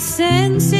senses.